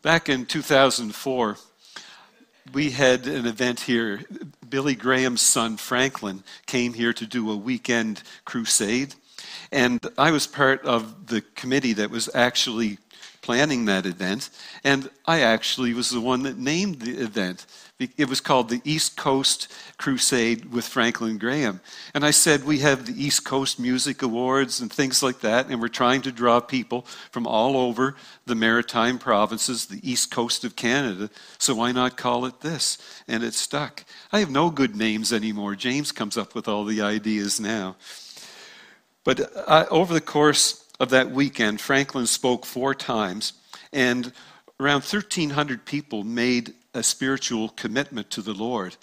Back in 2004, we had an event here. Billy Graham's son, Franklin, came here to do a weekend crusade. And I was part of the committee that was actually planning that event. And I actually was the one that named the event. It was called the East Coast Crusade with Franklin Graham. And I said, We have the East Coast Music Awards and things like that, and we're trying to draw people from all over the maritime provinces, the East Coast of Canada, so why not call it this? And it stuck. I have no good names anymore. James comes up with all the ideas now. But uh, over the course of that weekend, Franklin spoke four times, and around 1,300 people made a spiritual commitment to the Lord.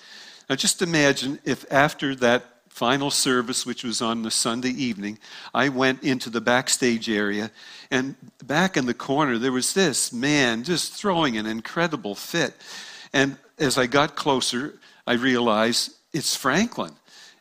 Now, just imagine if after that final service, which was on the Sunday evening, I went into the backstage area, and back in the corner, there was this man just throwing an incredible fit. And as I got closer, I realized it's Franklin.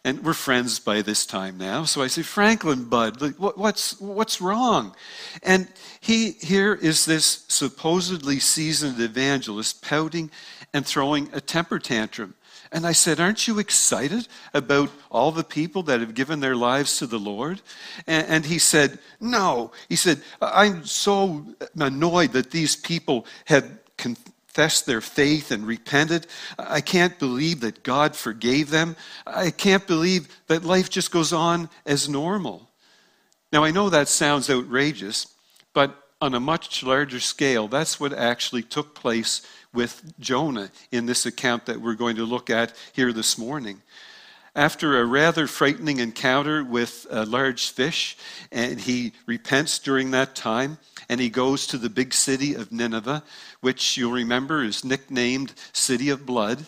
And we're friends by this time now. So I say, Franklin, bud, what's, what's wrong? And he here is this supposedly seasoned evangelist pouting and throwing a temper tantrum. And I said, Aren't you excited about all the people that have given their lives to the Lord? And, and, he said, No. He said, I'm so annoyed that these people have confessed their faith and repented. I can't believe that God forgave them. I can't believe that life just goes on as normal. Now, I know that sounds outrageous, but on a much larger scale, that's what actually took place with Jonah in this account that we're going to look at here this morning. After a rather frightening encounter with a large fish, and he repents during that time, and he goes to the big city of Nineveh, which you'll remember is nicknamed City of Blood.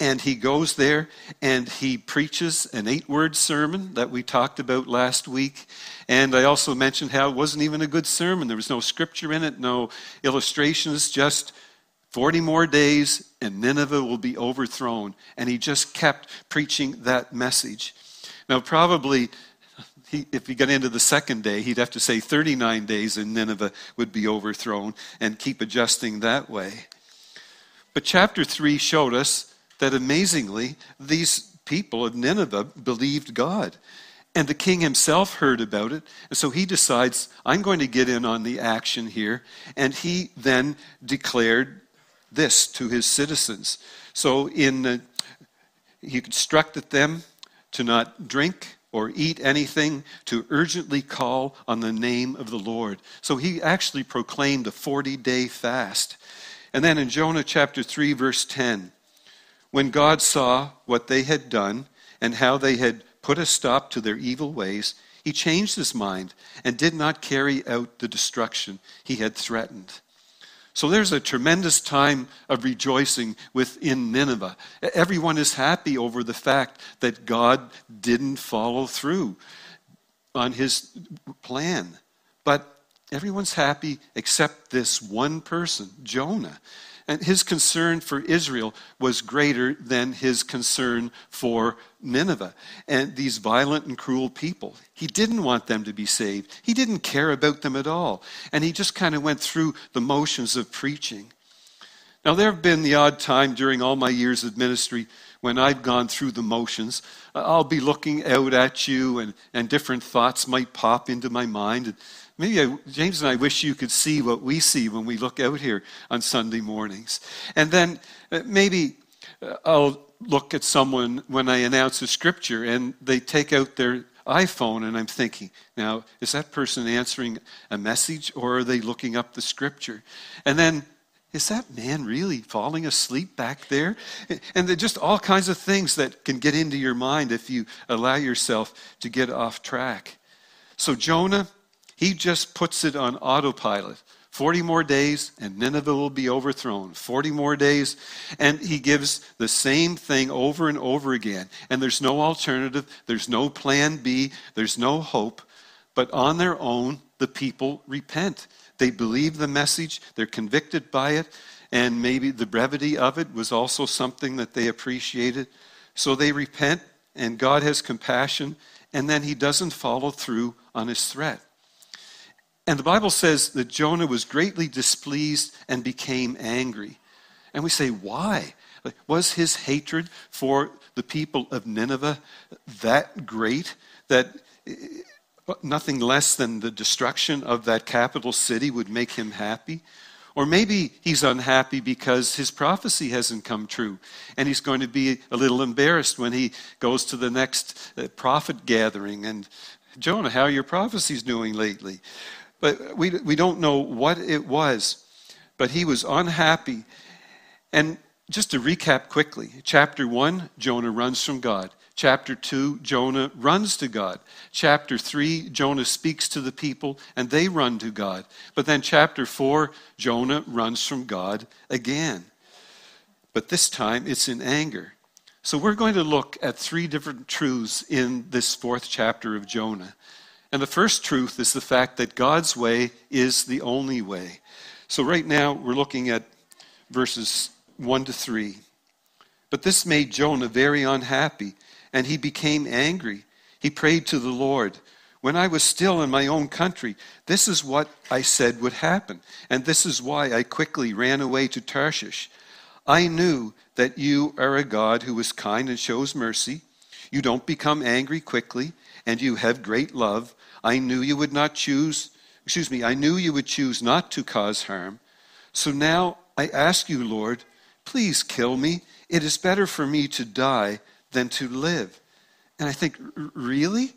And he goes there and he preaches an eight word sermon that we talked about last week. And I also mentioned how it wasn't even a good sermon. There was no scripture in it, no illustrations, just 40 more days and Nineveh will be overthrown. And he just kept preaching that message. Now, probably he, if he got into the second day, he'd have to say 39 days and Nineveh would be overthrown and keep adjusting that way. But chapter 3 showed us that amazingly, these people of Nineveh believed God. And the king himself heard about it. And so he decides, I'm going to get in on the action here. And he then declared this to his citizens. So in he instructed them to not drink or eat anything, to urgently call on the name of the Lord. So he actually proclaimed a 40 day fast. And then in Jonah chapter 3, verse 10, when God saw what they had done and how they had put a stop to their evil ways, he changed his mind and did not carry out the destruction he had threatened. So there's a tremendous time of rejoicing within Nineveh. Everyone is happy over the fact that God didn't follow through on his plan. But everyone's happy except this one person, Jonah. And his concern for Israel was greater than his concern for Nineveh and these violent and cruel people. He didn't want them to be saved. He didn't care about them at all. And he just kind of went through the motions of preaching. Now, there have been the odd time during all my years of ministry when I've gone through the motions. I'll be looking out at you, and, and different thoughts might pop into my mind. And Maybe I, James and I wish you could see what we see when we look out here on Sunday mornings. And then uh, maybe uh, I'll look at someone when I announce a scripture and they take out their iPhone and I'm thinking, now, is that person answering a message or are they looking up the scripture? And then, is that man really falling asleep back there? And just all kinds of things that can get into your mind if you allow yourself to get off track. So, Jonah he just puts it on autopilot. 40 more days and Nineveh will be overthrown. 40 more days. And he gives the same thing over and over again. And there's no alternative, there's no plan B, there's no hope. But on their own, the people repent. They believe the message, they're convicted by it, and maybe the brevity of it was also something that they appreciated. So they repent, and God has compassion, and then he doesn't follow through on his threat. And the Bible says that Jonah was greatly displeased and became angry. And we say, why? Was his hatred for the people of Nineveh that great that nothing less than the destruction of that capital city would make him happy? Or maybe he's unhappy because his prophecy hasn't come true, and he's going to be a little embarrassed when he goes to the next uh, prophet gathering. And Jonah, how are your prophecies doing lately? But we, we don't know what it was, but he was unhappy. And just to recap quickly chapter 1, Jonah runs from God. Chapter 2, Jonah runs to God. Chapter 3, Jonah speaks to the people and they run to God. But then chapter 4, Jonah runs from God again. But this time it's in anger. So we're going to look at three different truths in this fourth chapter of Jonah. And the first truth is the fact that God's way is the only way. So right now we're looking at verses 1 to 3. But this made Jonah very unhappy, and he became angry. He prayed to the Lord. When I was still in my own country, this is what I said would happen, and this is why I quickly ran away to Tarshish. I knew that you are a God who is kind and shows mercy. You don't become angry quickly, and you have great love. I knew you would not choose, excuse me, I knew you would choose not to cause harm. So now I ask you, Lord, please kill me. It is better for me to die than to live. And I think, really?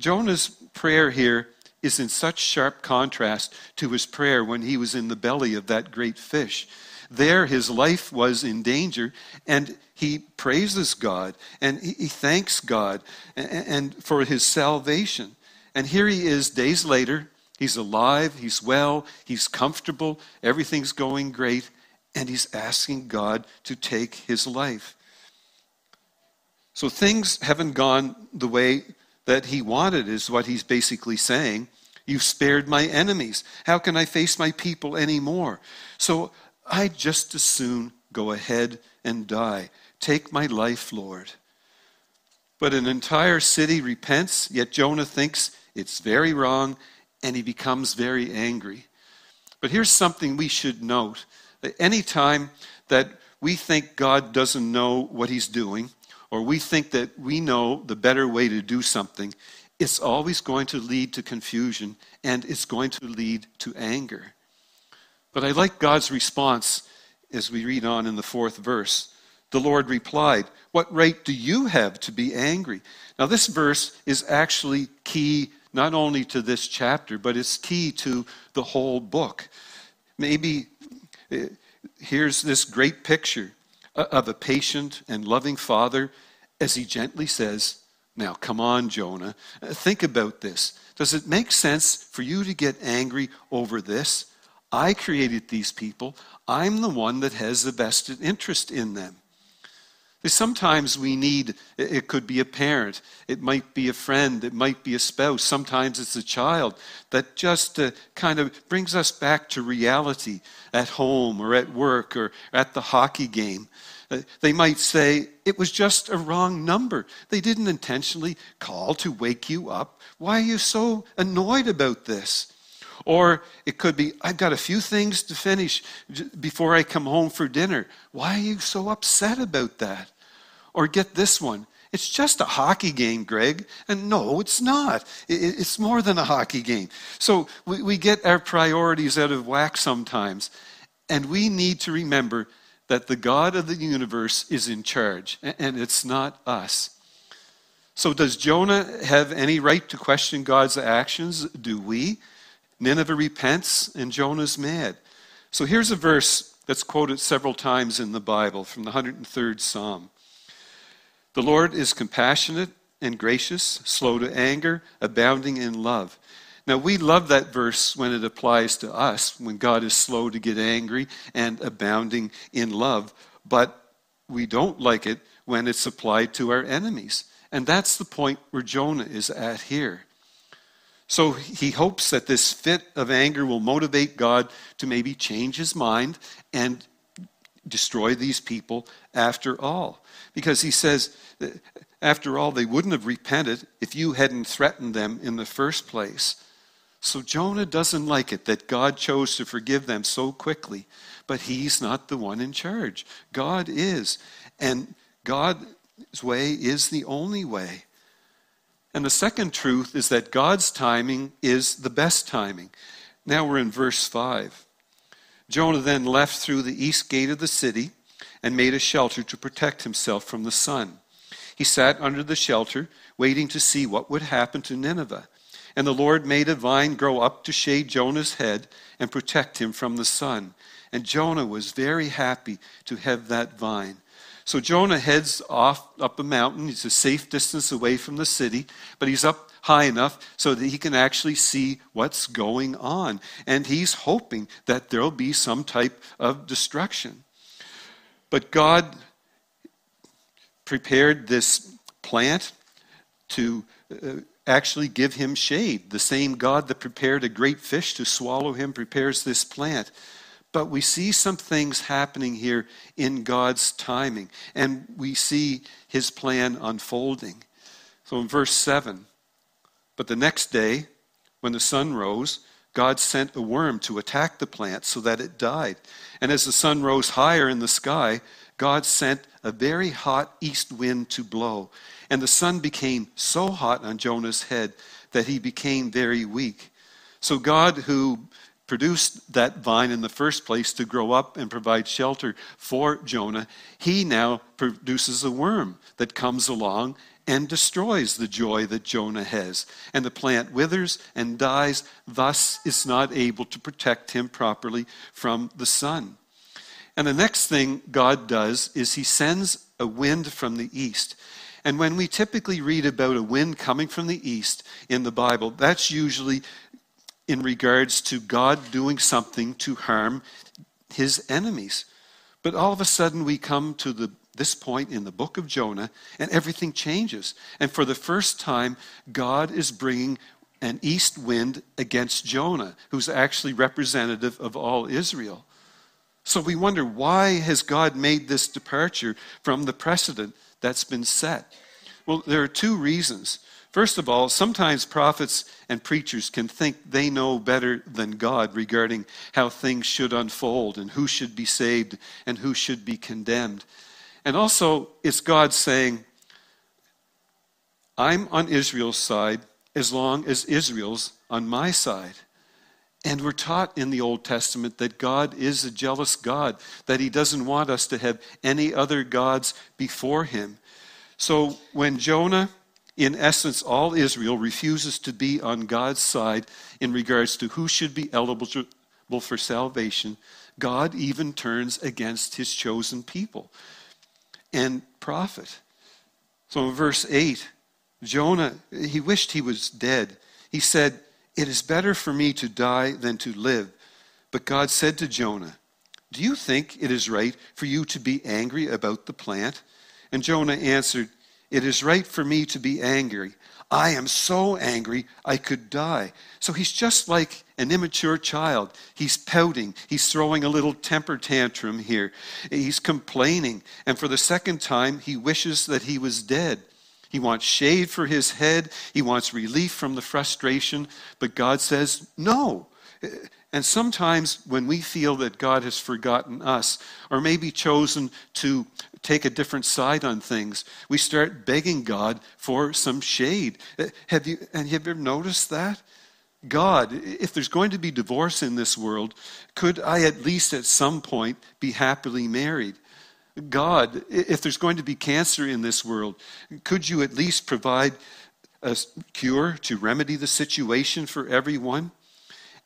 Jonah's prayer here is in such sharp contrast to his prayer when he was in the belly of that great fish. There, his life was in danger, and he praises God and he thanks God and for his salvation. And here he is days later. He's alive, he's well, he's comfortable, everything's going great, and he's asking God to take his life. So things haven't gone the way that he wanted, is what he's basically saying. You've spared my enemies. How can I face my people anymore? So I'd just as soon go ahead and die. Take my life, Lord. But an entire city repents, yet Jonah thinks it's very wrong, and he becomes very angry. But here's something we should note that any time that we think God doesn't know what he's doing, or we think that we know the better way to do something, it's always going to lead to confusion and it's going to lead to anger. But I like God's response as we read on in the fourth verse. The Lord replied, What right do you have to be angry? Now, this verse is actually key not only to this chapter, but it's key to the whole book. Maybe eh, here's this great picture of a patient and loving father as he gently says, Now, come on, Jonah, think about this. Does it make sense for you to get angry over this? I created these people. I'm the one that has the vested interest in them. Sometimes we need, it could be a parent, it might be a friend, it might be a spouse, sometimes it's a child that just uh, kind of brings us back to reality at home or at work or at the hockey game. Uh, they might say, it was just a wrong number. They didn't intentionally call to wake you up. Why are you so annoyed about this? Or it could be, I've got a few things to finish before I come home for dinner. Why are you so upset about that? Or get this one. It's just a hockey game, Greg. And no, it's not. It's more than a hockey game. So we, get our priorities out of whack sometimes. And we need to remember that the God of the universe is in charge, and it's not us. So, does Jonah have any right to question God's actions? Do we? Nineveh repents, and Jonah's mad. So, here's a verse that's quoted several times in the Bible from the 103rd Psalm. The Lord is compassionate and gracious, slow to anger, abounding in love. Now, we love that verse when it applies to us, when God is slow to get angry and abounding in love, but we don't like it when it's applied to our enemies. And that's the point where Jonah is at here. So he hopes that this fit of anger will motivate God to maybe change his mind and destroy these people after all. Because he says, uh, after all, they wouldn't have repented if you hadn't threatened them in the first place. So Jonah doesn't like it that God chose to forgive them so quickly, but he's not the one in charge. God is. And God's way is the only way. And the second truth is that God's timing is the best timing. Now we're in verse 5. Jonah then left through the east gate of the city and made a shelter to protect himself from the sun. He sat under the shelter, waiting to see what would happen to Nineveh. And the Lord made a vine grow up to shade Jonah's head and protect him from the sun. And Jonah was very happy to have that vine. So Jonah heads off up a mountain. He's a safe distance away from the city, but he's up high enough so that he can actually see what's going on. And he's hoping that there'll be some type of destruction. But God prepared this plant to uh, actually give him shade. The same God that prepared a great fish to swallow him prepares this plant. But we see some things happening here in God's timing, and we see his plan unfolding. So in verse 7, but the next day, when the sun rose, God sent a worm to attack the plant so that it died. And as the sun rose higher in the sky, God sent a very hot east wind to blow, and the sun became so hot on Jonah's head that he became very weak. So God, who produced that vine in the first place to grow up and provide shelter for Jonah, he now produces a worm that comes along and destroys the joy that Jonah has. And the plant withers and dies, thus is not able to protect him properly from the sun. And the next thing God does is he sends a wind from the east. And when we typically read about a wind coming from the east in the Bible, that's usually in regards to God doing something to harm his enemies. But all of a sudden, we come to the, this point in the book of Jonah, and everything changes. And for the first time, God is bringing an east wind against Jonah, who's actually representative of all Israel. So we wonder why has God made this departure from the precedent that's been set? Well, there are two reasons. First of all, sometimes prophets and preachers can think they know better than God regarding how things should unfold and who should be saved and who should be condemned. And also, it's God saying, I'm on Israel's side as long as Israel's on my side. And we're taught in the Old Testament that God is a jealous God, that He doesn't want us to have any other gods before Him. So when Jonah, in essence, all Israel, refuses to be on God's side in regards to who should be eligible for salvation, God even turns against His chosen people and prophet. So in verse 8, Jonah, he wished he was dead. He said, It is better for me to die than to live. But God said to Jonah, Do you think it is right for you to be angry about the plant? And Jonah answered, It is right for me to be angry. I am so angry I could die. So he's just like an immature child. He's pouting. He's throwing a little temper tantrum here. He's complaining. And for the second time, he wishes that he was dead. He wants shade for his head. He wants relief from the frustration. But God says, No. And sometimes when we feel that God has forgotten us, or maybe chosen to take a different side on things, we start begging God for some shade. Uh, have you, and have you ever noticed that? God, if there's going to be divorce in this world, could I at least at some point be happily married? God, if there's going to be cancer in this world, could you at least provide a cure to remedy the situation for everyone?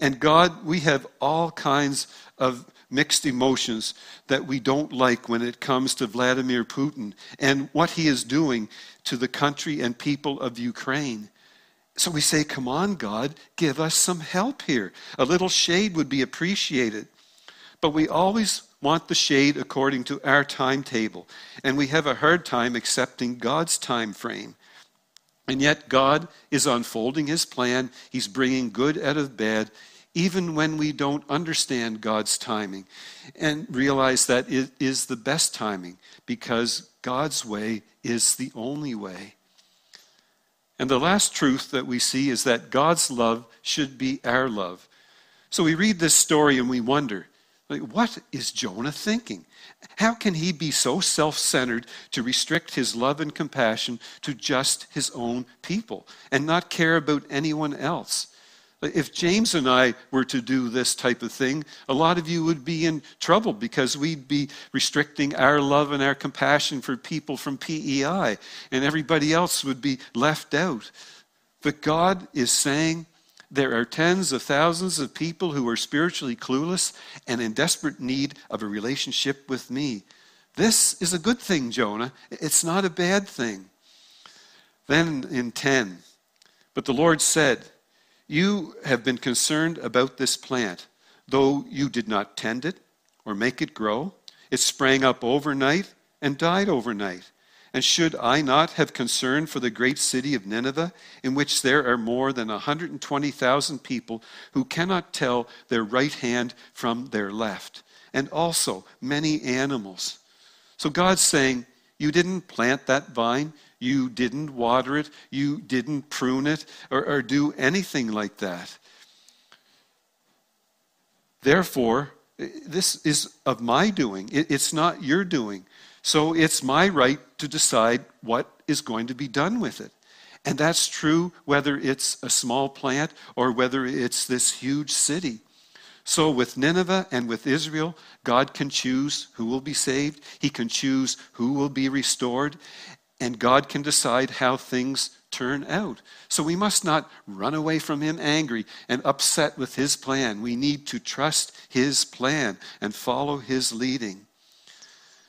And God, we have all kinds of mixed emotions that we don't like when it comes to Vladimir Putin and what he is doing to the country and people of Ukraine. So we say, Come on, God, give us some help here. A little shade would be appreciated. But we always want the shade according to our timetable, and we have a hard time accepting God's time frame. And yet, God is unfolding his plan. He's bringing good out of bad, even when we don't understand God's timing, and realize that it is the best timing because God's way is the only way. And the last truth that we see is that God's love should be our love. So we read this story and we wonder, like, what is Jonah thinking? How can he be so self centered to restrict his love and compassion to just his own people and not care about anyone else? If James and I were to do this type of thing, a lot of you would be in trouble because we'd be restricting our love and our compassion for people from PEI, and everybody else would be left out. But God is saying there are tens of thousands of people who are spiritually clueless and in desperate need of a relationship with me. This is a good thing, Jonah. It's not a bad thing. Then in 10, but the Lord said, you have been concerned about this plant, though you did not tend it or make it grow. It sprang up overnight and died overnight. And should I not have concern for the great city of Nineveh, in which there are more than 120,000 people who cannot tell their right hand from their left, and also many animals? So God's saying, You didn't plant that vine, you didn't water it. You didn't prune it or, or do anything like that. Therefore, this is of my doing. It, it's not your doing. So it's my right to decide what is going to be done with it. And that's true whether it's a small plant or whether it's this huge city. So, with Nineveh and with Israel, God can choose who will be saved. He can choose who will be restored and God can decide how things turn out. So we must not run away from Him angry and upset with His plan. We need to trust His plan and follow His leading.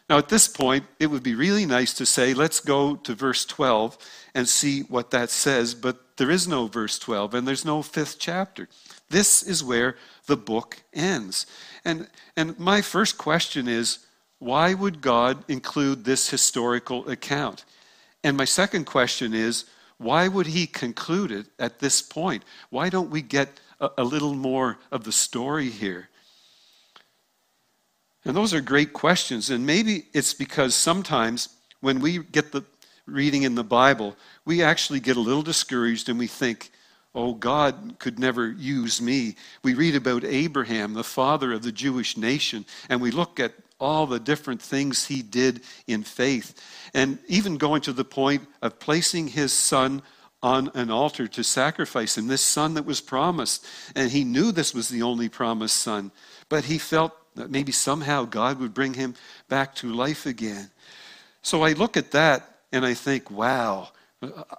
Now, at this point, it would be really nice to say, let's go to verse 12 and see what that says, but there is no verse 12 and there's no fifth chapter. This is where the book ends. And, and my first question is why would God include this historical account? And my second question is why would he conclude it at this point? Why don't we get a, a little more of the story here? And those are great questions. And maybe it's because sometimes when we get the reading in the Bible, we actually get a little discouraged and we think, oh, God could never use me. We read about Abraham, the father of the Jewish nation, and we look at all the different things he did in faith. And even going to the point of placing his son on an altar to sacrifice him, this son that was promised. And he knew this was the only promised son, but he felt that maybe somehow God would bring him back to life again. So I look at that and I think, wow,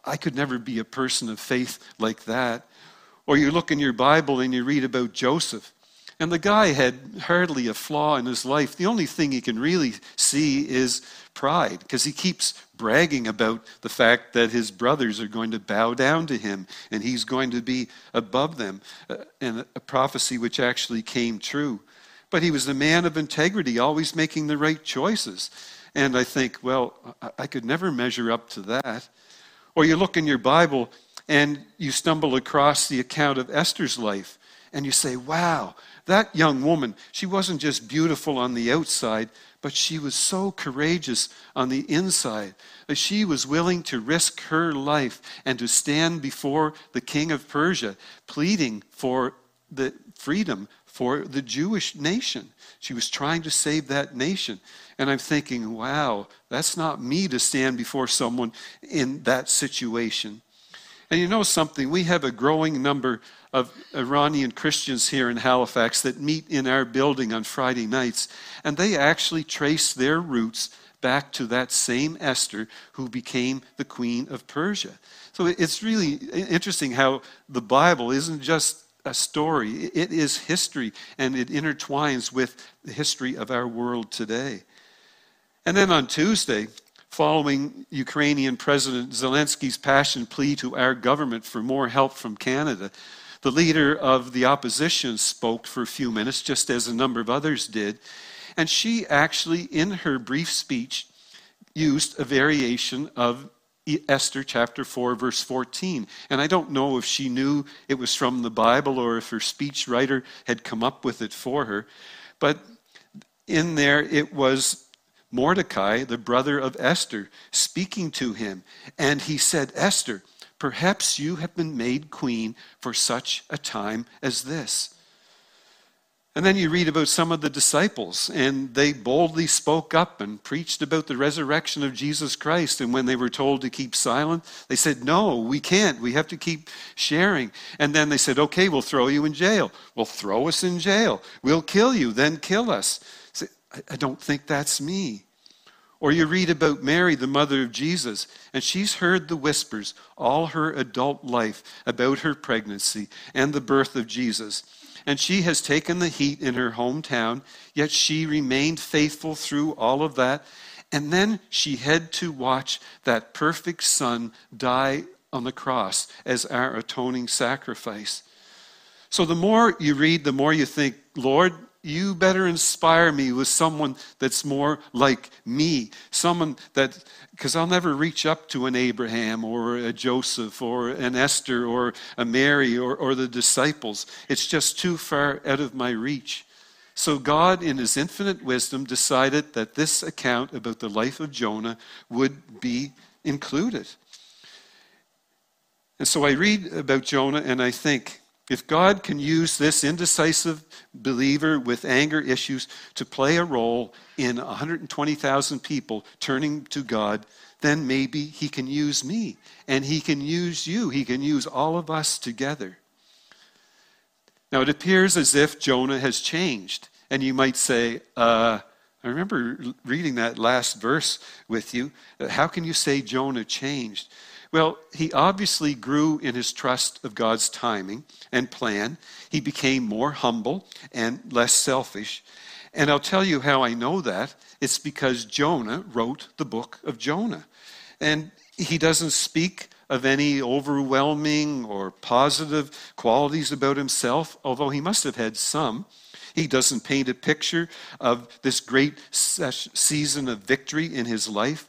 I could never be a person of faith like that. Or you look in your Bible and you read about Joseph. And the guy had hardly a flaw in his life. The only thing he can really see is pride, because he keeps bragging about the fact that his brothers are going to bow down to him and he's going to be above them, uh, and a prophecy which actually came true. But he was a man of integrity, always making the right choices. And I think, well, I could never measure up to that. Or you look in your Bible and you stumble across the account of Esther's life, and you say, wow, that young woman, she wasn't just beautiful on the outside, but she was so courageous on the inside that she was willing to risk her life and to stand before the king of Persia, pleading for the freedom for the Jewish nation. She was trying to save that nation. And I'm thinking, wow, that's not me to stand before someone in that situation. And you know something? We have a growing number of Iranian Christians here in Halifax that meet in our building on Friday nights, and they actually trace their roots back to that same Esther who became the queen of Persia. So it's really interesting how the Bible isn't just a story, it is history, and it intertwines with the history of our world today. And then on Tuesday, following Ukrainian President Zelensky's passionate plea to our government for more help from Canada, the leader of the opposition spoke for a few minutes, just as a number of others did. And she actually, in her brief speech, used a variation of Esther chapter 4, verse 14. And I don't know if she knew it was from the Bible or if her speech writer had come up with it for her. But in there, it was Mordecai, the brother of Esther, speaking to him. And he said, Esther, Perhaps you have been made queen for such a time as this. And then you read about some of the disciples, and they boldly spoke up and preached about the resurrection of Jesus Christ. And when they were told to keep silent, they said, No, we can't. We have to keep sharing. And then they said, Okay, we'll throw you in jail. Well, throw us in jail. We'll kill you, then kill us. I don't think that's me. Or you read about Mary, the mother of Jesus, and she's heard the whispers all her adult life about her pregnancy and the birth of Jesus and she has taken the heat in her hometown, yet she remained faithful through all of that. And then she had to watch that perfect son die on the cross as our atoning sacrifice. So the more you read, the more you think, Lord, you better inspire me with someone that's more like me. Someone that, because I'll never reach up to an Abraham or a Joseph or an Esther or a Mary or, or the disciples. It's just too far out of my reach. So God, in his infinite wisdom, decided that this account about the life of Jonah would be included. And so I read about Jonah and I think, if God can use this indecisive believer with anger issues to play a role in 120,000 people turning to God, then maybe He can use me and He can use you. He can use all of us together. Now, it appears as if Jonah has changed. And you might say, uh, I remember reading that last verse with you. How can you say Jonah changed? Well, he obviously grew in his trust of God's timing and plan. He became more humble and less selfish. And I'll tell you how I know that. It's because Jonah wrote the book of Jonah. And he doesn't speak of any overwhelming or positive qualities about himself, although he must have had some. He doesn't paint a picture of this great season of victory in his life.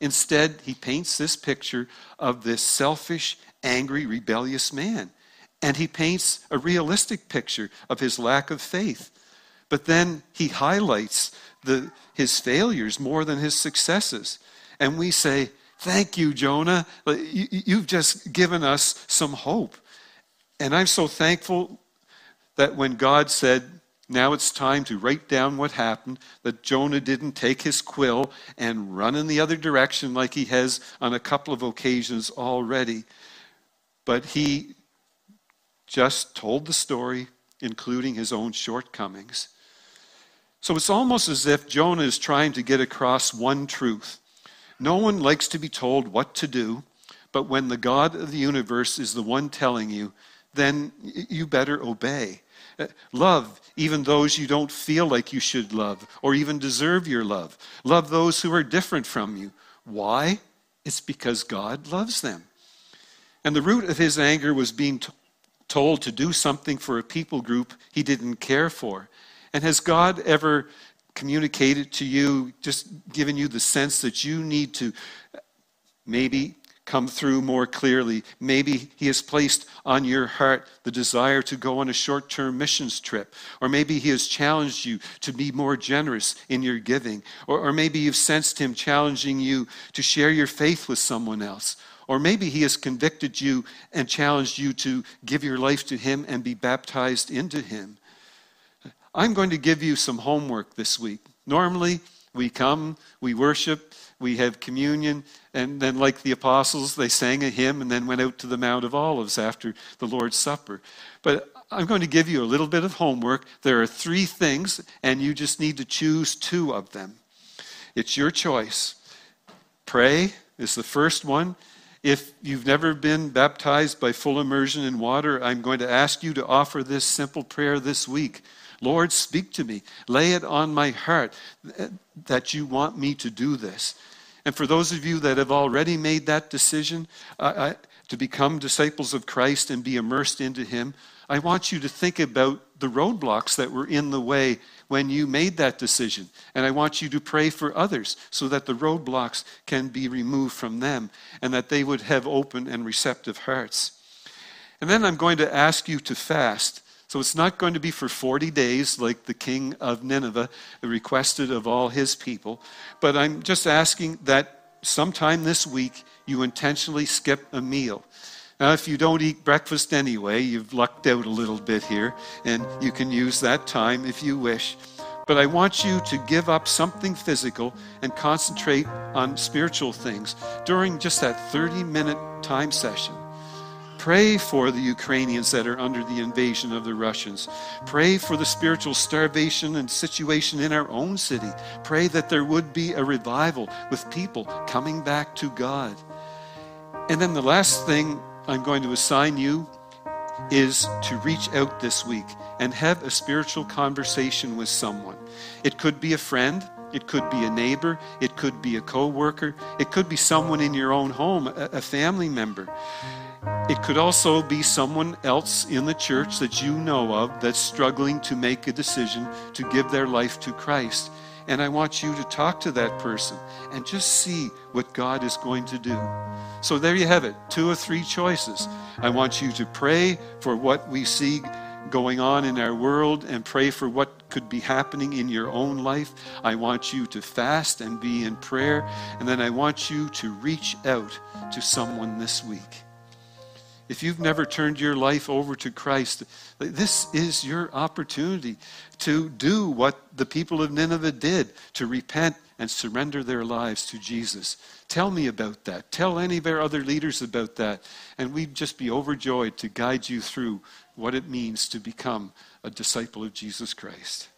Instead, he paints this picture of this selfish, angry, rebellious man. And he paints a realistic picture of his lack of faith. But then he highlights the, his failures more than his successes. And we say, Thank you, Jonah. You've just given us some hope. And I'm so thankful that when God said, now it's time to write down what happened, that Jonah didn't take his quill and run in the other direction like he has on a couple of occasions already. But he just told the story, including his own shortcomings. So it's almost as if Jonah is trying to get across one truth. No one likes to be told what to do, but when the God of the universe is the one telling you, then you better obey. Love even those you don't feel like you should love or even deserve your love. Love those who are different from you. Why? It's because God loves them. And the root of his anger was being t- told to do something for a people group he didn't care for. And has God ever communicated to you, just given you the sense that you need to uh, maybe come through more clearly. Maybe He has placed on your heart the desire to go on a short term missions trip. Or maybe He has challenged you to be more generous in your giving. Or, or maybe you've sensed Him challenging you to share your faith with someone else. Or maybe He has convicted you and challenged you to give your life to Him and be baptized into Him. I'm going to give you some homework this week. Normally, we come, we worship, we have communion, and then, like the apostles, they sang a hymn and then went out to the Mount of Olives after the Lord's Supper. But I'm going to give you a little bit of homework. There are three things, and you just need to choose two of them. It's your choice. Pray is the first one. If you've never been baptized by full immersion in water, I'm going to ask you to offer this simple prayer this week. Lord, speak to me. Lay it on my heart that you want me to do this. And for those of you that have already made that decision uh, to become disciples of Christ and be immersed into Him, I want you to think about the roadblocks that were in the way when you made that decision. And I want you to pray for others so that the roadblocks can be removed from them and that they would have open and receptive hearts. And then I'm going to ask you to fast. So it's not going to be for 40 days like the king of Nineveh requested of all his people, but I'm just asking that sometime this week you intentionally skip a meal. Now, if you don't eat breakfast anyway, you've lucked out a little bit here, and you can use that time if you wish. But I want you to give up something physical and concentrate on spiritual things during just that 30 minute time session. Pray for the Ukrainians that are under the invasion of the Russians. Pray for the spiritual starvation and situation in our own city. Pray that there would be a revival with people coming back to God. And then the last thing I'm going to assign you is to reach out this week and have a spiritual conversation with someone. It could be a friend, it could be a neighbor, it could be a co-worker, it could be someone in your own home, a, family member. It could also be someone else in the church that you know of that's struggling to make a decision to give their life to Christ. And I want you to talk to that person and just see what God is going to do. So there you have it two or three choices. I want you to pray for what we see going on in our world and pray for what could be happening in your own life. I want you to fast and be in prayer. And then I want you to reach out to someone this week. If you've never turned your life over to Christ, this is your opportunity to do what the people of Nineveh did to repent and surrender their lives to Jesus. Tell me about that. Tell any of our other leaders about that. And we'd just be overjoyed to guide you through what it means to become a disciple of Jesus Christ.